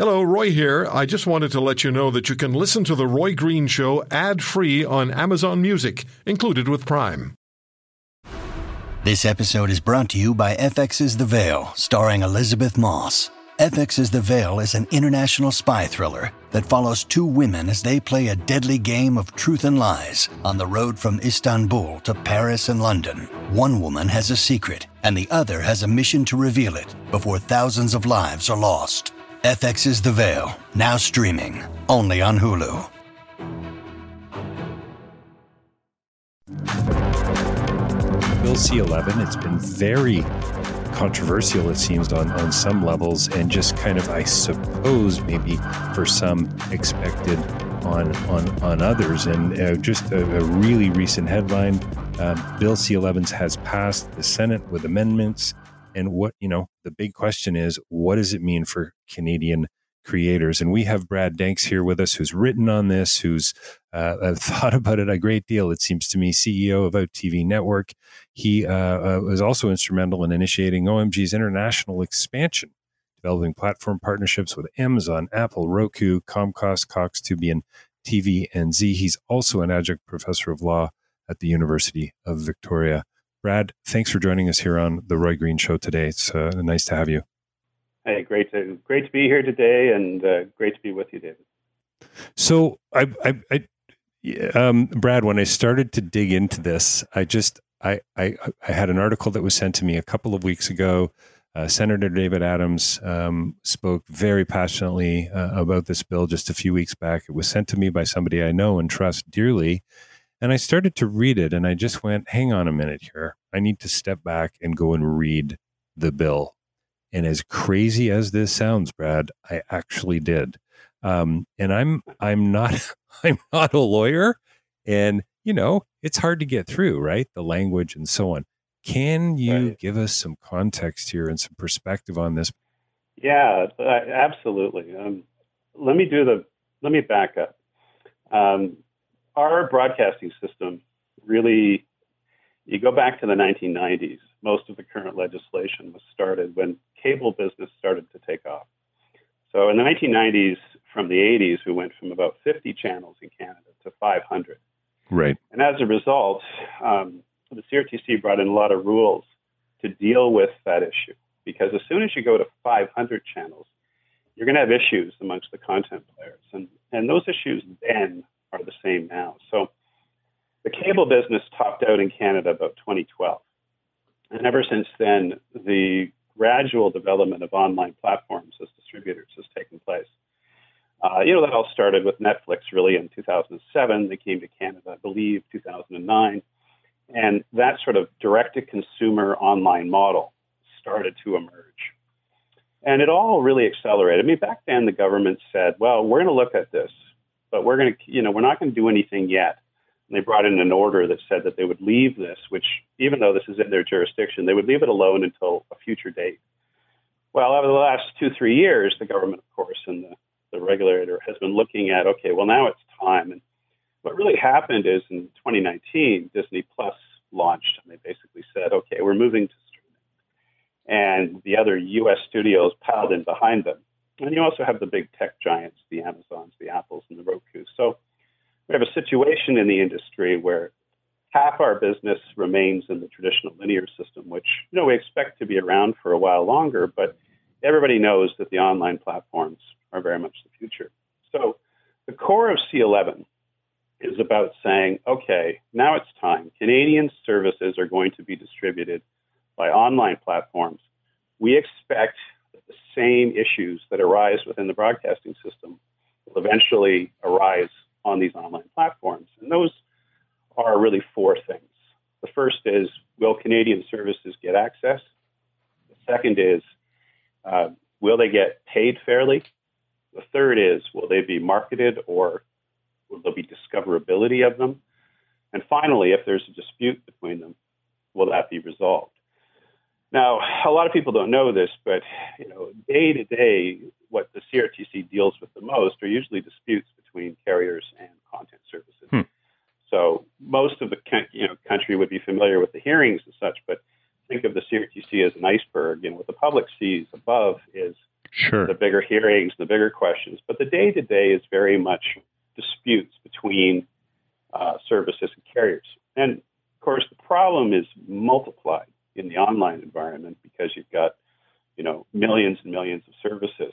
Hello, Roy here. I just wanted to let you know that you can listen to The Roy Green Show ad free on Amazon Music, included with Prime. This episode is brought to you by FX's The Veil, starring Elisabeth Moss. FX's The Veil is an international spy thriller that follows two women as they play a deadly game of truth and lies on the road from Istanbul to Paris and London. One woman has a secret, and the other has a mission to reveal it before thousands of lives are lost. FX's The Veil, now streaming, only on Hulu. Bill C 11, it's been very controversial, it seems, on, on some levels, and just kind of, I suppose, maybe for some expected on on, on others. And uh, just a, a, really recent headline uh, Bill C 11 has passed the Senate with amendments. And what, you know, the big question is what does it mean for Canadian creators. And we have Brad Danks here with us, who's written on this, who's uh, thought about it a great deal. It seems to me, CEO of Out TV Network. He uh, uh, was also instrumental in initiating OMG's international expansion, developing platform partnerships with Amazon, Apple, Roku, Comcast, Cox, Tubian, TV, and Z. He's also an adjunct professor of law at the University of Victoria. Brad, thanks for joining us here on the Roy Green Show today. It's uh, nice to have you. Hey, great to great to be here today, and uh, great to be with you, David. So, I, I, I um, Brad, when I started to dig into this, I just I, I, I had an article that was sent to me a couple of weeks ago. Uh, Senator David Adams um, spoke very passionately uh, about this bill just a few weeks back. It was sent to me by somebody I know and trust dearly. And I started to read it and I just went, hang on a minute here. I need to step back and go and read the bill. And as crazy as this sounds, Brad, I actually did. Um, and I'm I'm not I'm not a lawyer, and you know it's hard to get through, right? The language and so on. Can you right. give us some context here and some perspective on this? Yeah, absolutely. Um, let me do the. Let me back up. Um, our broadcasting system really, you go back to the 1990s most of the current legislation was started when cable business started to take off. So in the 1990s, from the 80s, we went from about 50 channels in Canada to 500. Right. And as a result, um, the CRTC brought in a lot of rules to deal with that issue. Because as soon as you go to 500 channels, you're going to have issues amongst the content players. And, and those issues then are the same now. So the cable business topped out in Canada about 2012. And ever since then, the gradual development of online platforms as distributors has taken place. Uh, you know, that all started with Netflix really in 2007. They came to Canada, I believe, 2009. And that sort of direct to consumer online model started to emerge. And it all really accelerated. I mean, back then the government said, well, we're going to look at this, but we're going to, you know, we're not going to do anything yet and they brought in an order that said that they would leave this, which, even though this is in their jurisdiction, they would leave it alone until a future date. Well, over the last two, three years, the government, of course, and the, the regulator has been looking at, okay, well, now it's time. And what really happened is in 2019, Disney Plus launched, and they basically said, okay, we're moving to streaming. And the other U.S. studios piled in behind them. And you also have the big tech giants, the Amazons, the Apples, and the Roku. So we have a situation in the industry where half our business remains in the traditional linear system, which you know we expect to be around for a while longer, but everybody knows that the online platforms are very much the future. So the core of C11 is about saying, okay, now it's time. Canadian services are going to be distributed by online platforms. We expect that the same issues that arise within the broadcasting system will eventually arise on these online platforms. And those are really four things. The first is will Canadian services get access? The second is uh, will they get paid fairly? The third is will they be marketed or will there be discoverability of them? And finally, if there's a dispute between them, will that be resolved? Now, a lot of people don't know this, but you know, day to day, what the CRTC deals with the most are usually disputes between carriers and content services. Hmm. So most of the you know country would be familiar with the hearings and such, but think of the CRTC as an iceberg. Know, what the public sees above is Sure. The bigger hearings, the bigger questions. But the day to day is very much disputes between uh, services and carriers. And of course, the problem is multiplied in the online environment because you've got, you know, millions and millions of services.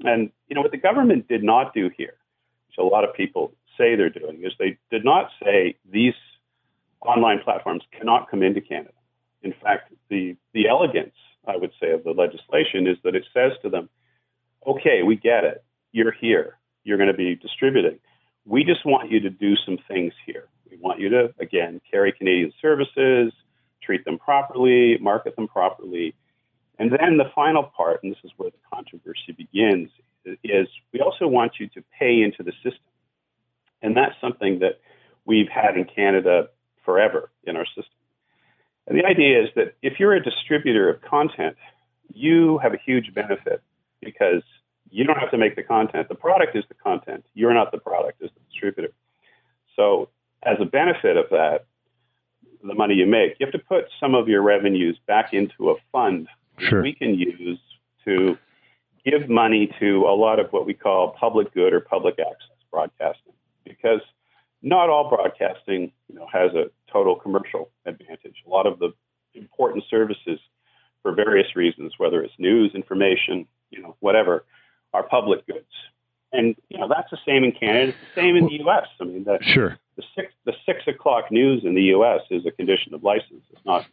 And, you know, what the government did not do here, which a lot of people say they're doing, is they did not say these online platforms cannot come into Canada. In fact, the, the elegance, I would say, of the legislation is that it says to them, okay, we get it. You're here. You're going to be distributing. We just want you to do some things here. We want you to, again, carry Canadian services, treat them properly, market them properly. And then the final part, and this is where the controversy begins, is we also want you to pay into the system. And that's something that we've had in Canada forever in our system. And the idea is that if you're a distributor of content, you have a huge benefit because you don't have to make the content. The product is the content. You're not the product as the distributor. So, as a benefit of that, the money you make, you have to put some of your revenues back into a fund sure. we can use to give money to a lot of what we call public good or public access broadcasting because not all broadcasting you know, has a total commercial advantage. A lot of the important services, for various reasons, whether it's news, information, you know, whatever, are public goods. And you know that's the same in Canada. It's the same in the U.S. I mean, the, sure. The six six o'clock news in the U.S. is a condition of license. It's not.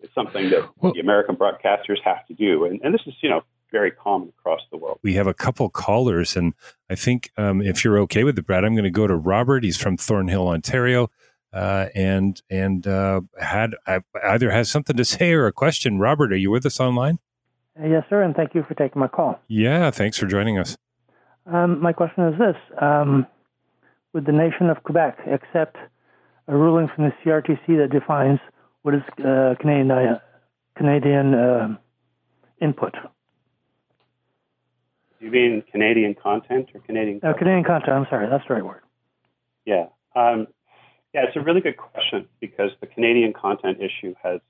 It's something that well, the American broadcasters have to do, and, and this is you know very common across the world. We have a couple callers, and I think um, if you're okay with it, Brad, I'm going to go to Robert. He's from Thornhill, Ontario, uh, and and uh, had uh, either has something to say or a question. Robert, are you with us online? Yes, sir, and thank you for taking my call. Yeah, thanks for joining us. Um, my question is this: um, Would the nation of Quebec accept a ruling from the CRTC that defines what is uh, Canadian uh, Canadian uh, input? You mean Canadian content or Canadian? Uh, Canadian content. I'm sorry, that's the right word. Yeah, um, yeah, it's a really good question because the Canadian content issue has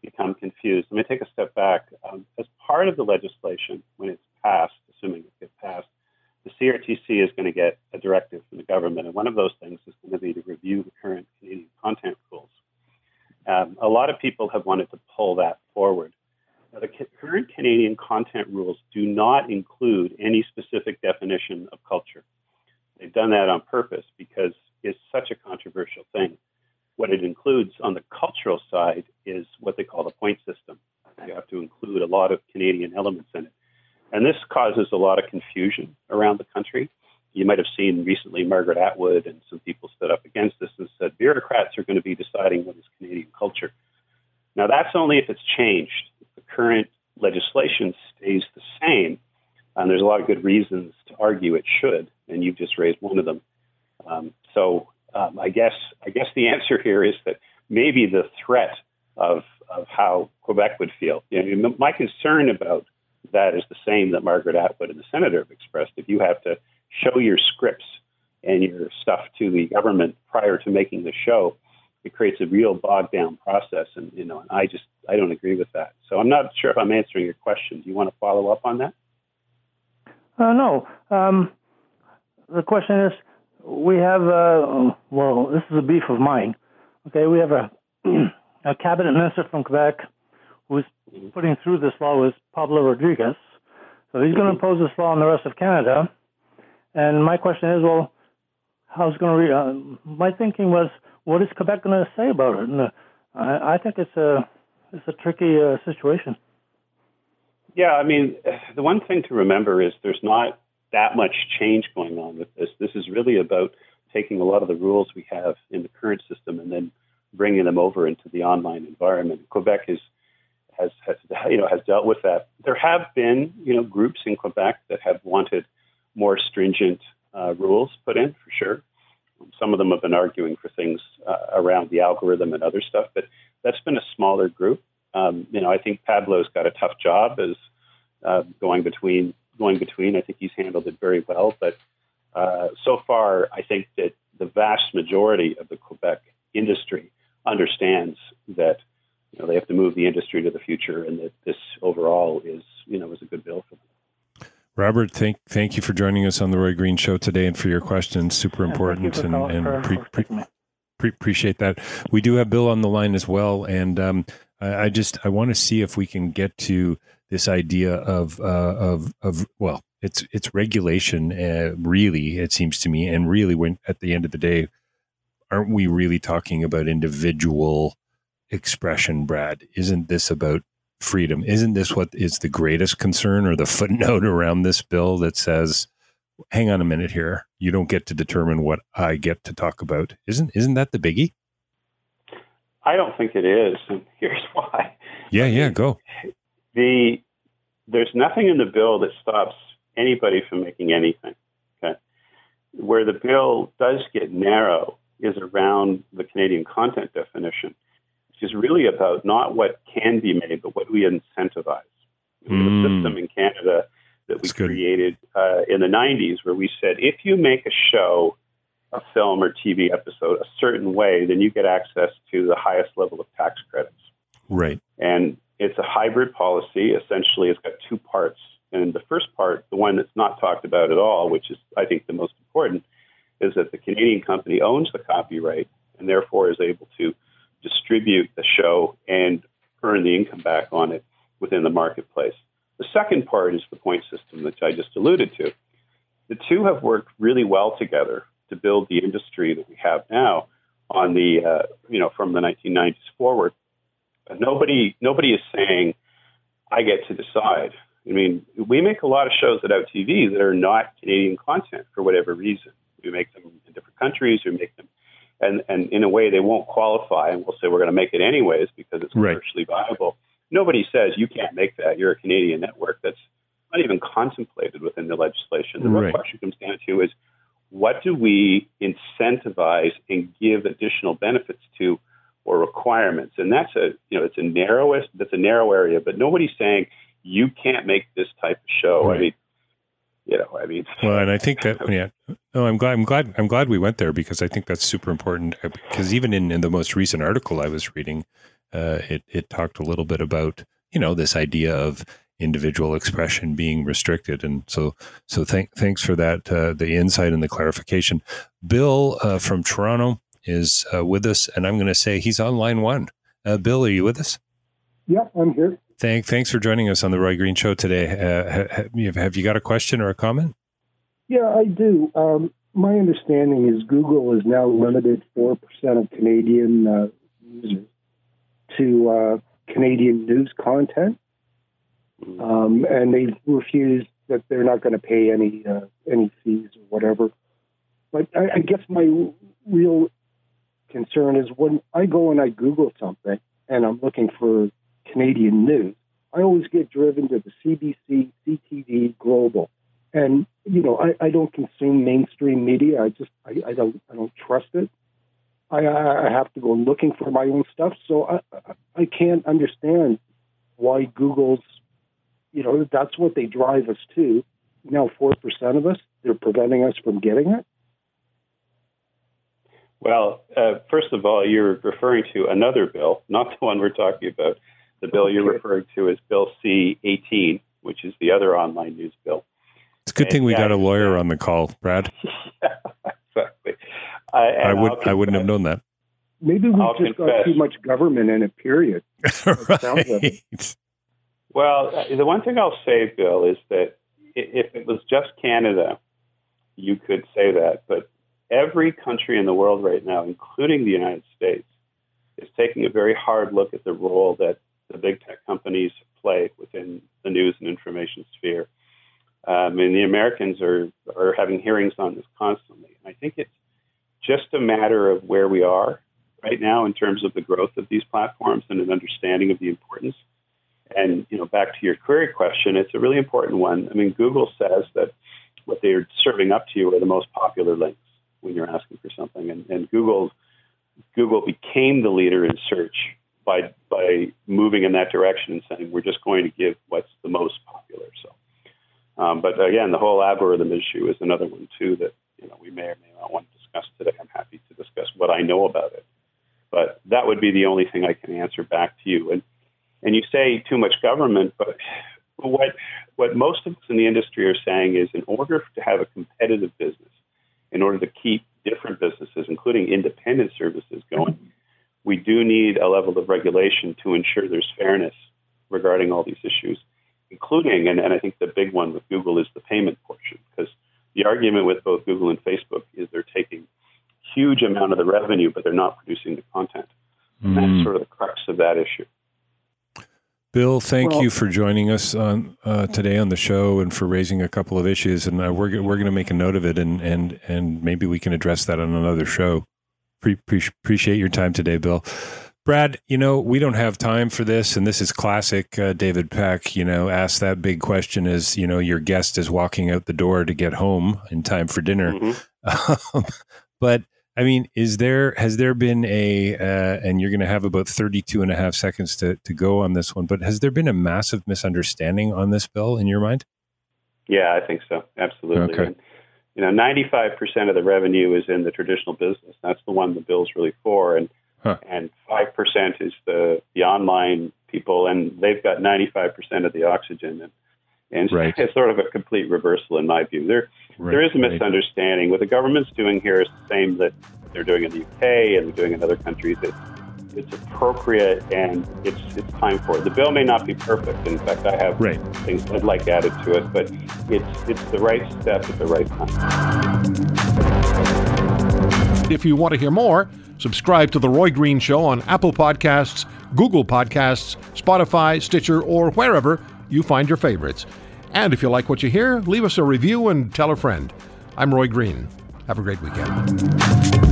become confused. Let me take a step back. Um, as part of the legislation, when it's passed, assuming it gets passed, the CRTC is going to get a directive from the government, and one of those things is going to be to review the current Canadian content rules. Um, a lot of people have wanted to pull that forward. Now, the current Canadian content rules do not include any specific definition of culture. They've done that on purpose because it's such a controversial thing. What it includes on the cultural side is what they call the point system. You have to include a lot of Canadian elements in it. And this causes a lot of confusion around the country. You might have seen recently Margaret Atwood and some people stood up against this and said bureaucrats are going to be deciding what is Canadian culture. Now, that's only if it's changed. If the current legislation stays the same, and there's a lot of good reasons to argue it should, and you've just raised one of them. Um, so um, I guess I guess the answer here is that maybe the threat of of how Quebec would feel. You know, my concern about that is the same that Margaret Atwood and the senator have expressed. If you have to show your scripts and your stuff to the government prior to making the show, it creates a real bogged down process. And you know, and I just I don't agree with that. So I'm not sure if I'm answering your question. Do you want to follow up on that? Uh, no. Um, the question is, we have uh, well, this is a beef of mine. Okay, we have a a cabinet minister from Quebec who's putting through this law was Pablo Rodriguez. So he's going to impose this law on the rest of Canada. And my question is, well, how's going to? Re- uh, my thinking was, what is Quebec going to say about it? And uh, I, I think it's a it's a tricky uh, situation. Yeah, I mean, the one thing to remember is there's not that much change going on with this. This is really about taking a lot of the rules we have in the current system and then bringing them over into the online environment. Quebec is has, has you know has dealt with that. There have been you know groups in Quebec that have wanted more stringent uh, rules put in for sure. Some of them have been arguing for things uh, around the algorithm and other stuff, but that's been a smaller group. Um, you know, I think Pablo's got a tough job as uh, going between going between. I think he's handled it very well, but uh, so far, I think that the vast majority of the Quebec industry understands that you know, they have to move the industry to the future, and that this overall is, you know, is a good bill for them. Robert, thank thank you for joining us on the Roy Green Show today and for your questions. Super important and, and, and pre, pre, pre, appreciate that. We do have Bill on the line as well, and um, I, I, just I want to see if we can get to this idea of uh, of of well, it's it's regulation. Uh, really, it seems to me, and really, when at the end of the day, aren't we really talking about individual expression, Brad? Isn't this about freedom. Isn't this what is the greatest concern or the footnote around this bill that says, hang on a minute here, you don't get to determine what I get to talk about? Isn't isn't that the biggie? I don't think it is, and here's why. Yeah, yeah, go. The there's nothing in the bill that stops anybody from making anything. Okay, where the bill does get narrow is around the Canadian content definition is really about not what can be made, but what we incentivize. Mm. The system in Canada that we created uh, in the 90s, where we said if you make a show, a film or TV episode a certain way, then you get access to the highest level of tax credits. Right. And it's a hybrid policy. Essentially, it's got two parts. And the first part, the one that's not talked about at all, which is, I think, the most important, is that the Canadian company owns the copyright and therefore is able to distribute the show and earn the income back on it within the marketplace. The second part is the point system, that I just alluded to. The two have worked really well together to build the industry that we have now on the, uh, you know, from the 1990s forward. But nobody, nobody is saying, I get to decide. I mean, we make a lot of shows at OutTV that are not Canadian content for whatever reason. We make them in different countries, we make them and, and in a way they won't qualify and we'll say we're going to make it anyways because it's commercially right. viable. Nobody says you can't make that. You're a Canadian network. That's not even contemplated within the legislation. The real question comes down to is what do we incentivize and give additional benefits to or requirements? And that's a you know it's a narrowest that's a narrow area, but nobody's saying you can't make this type of show. Right. I mean, you know, I mean, well, and I think that yeah, no, I'm glad, I'm glad, I'm glad we went there because I think that's super important. Because uh, even in, in the most recent article I was reading, uh, it it talked a little bit about you know this idea of individual expression being restricted, and so so thank thanks for that uh, the insight and the clarification. Bill uh, from Toronto is uh, with us, and I'm going to say he's on line one. Uh, Bill, are you with us? Yeah, I'm here. Thank, thanks for joining us on the Roy Green Show today. Uh, have, have, you got a question or a comment? Yeah, I do. Um, my understanding is Google is now limited 4% of Canadian uh, users to uh, Canadian news content. Um, and they've refused that they're not going to pay any uh, any fees or whatever. But I, I guess my real concern is when I go and I Google something and I'm looking for Canadian news, I always get driven to the CBC, CTV, Global, and you know I, I don't consume mainstream media. I just I, I don't I don't trust it. I, I have to go looking for my own stuff, so I I can't understand why Google's you know that's what they drive us to. Now four percent of us they're preventing us from getting it. Well, uh, first of all, you're referring to another bill, not the one we're talking about. The bill you're referring to is Bill C 18, which is the other online news bill. It's a good and thing we got a lawyer on the call, Brad. yeah, exactly. Uh, I would I wouldn't have known that. Maybe we've just confess. got too much government in it. Period. right. Well, uh, the one thing I'll say, Bill, is that if it was just Canada, you could say that. But every country in the world right now, including the United States, is taking a very hard look at the role that the big tech companies play within the news and information sphere. Um, and the Americans are, are having hearings on this constantly. And I think it's just a matter of where we are right now in terms of the growth of these platforms and an understanding of the importance. And you know, back to your query question, it's a really important one. I mean, Google says that what they're serving up to you are the most popular links when you're asking for something, and, and Google Google became the leader in search by by moving in that direction and saying we're just going to give what's the most popular. So, um, but again, the whole algorithm issue is another one too that you know we may or may not want to discuss today. I'm happy to discuss what I know about it, but that would be the only thing I can answer back to you. And and you say too much government, but what what most of us in the industry are saying is, in order to have a competitive business, in order to keep different businesses, including independent services, going, we do need a level of regulation to ensure there's fairness regarding all these issues, including, and, and I think the big one with Google is the payment portion, because the argument with both Google and Facebook is they're taking huge amount of the revenue, but they're not producing the content. Mm. That's sort of the crux of that issue. Bill, thank well, you for joining us on uh, today on the show and for raising a couple of issues. And uh, we're we're going to make a note of it, and and and maybe we can address that on another show. Pre- pre- appreciate your time today, Bill. Brad, you know we don't have time for this, and this is classic uh, David Peck. You know, ask that big question as you know your guest is walking out the door to get home in time for dinner. Mm-hmm. but I mean, is there has there been a uh, and you're going to have about 32 and a half seconds to to go on this one, but has there been a massive misunderstanding on this bill in your mind? Yeah, I think so. Absolutely. Okay. And, you know, 95% of the revenue is in the traditional business. That's the one the bill's really for and huh. and 5% is the the online people and they've got 95% of the oxygen and and right. it's sort of a complete reversal in my view. There, right. there is a misunderstanding. What the government's doing here is the same that they're doing in the UK and they're doing in other countries. It's, it's appropriate and it's it's time for it. The bill may not be perfect. In fact, I have right. things I'd like added to it, but it's it's the right step at the right time. If you want to hear more, subscribe to the Roy Green Show on Apple Podcasts, Google Podcasts, Spotify, Stitcher, or wherever you find your favorites. And if you like what you hear, leave us a review and tell a friend. I'm Roy Green. Have a great weekend.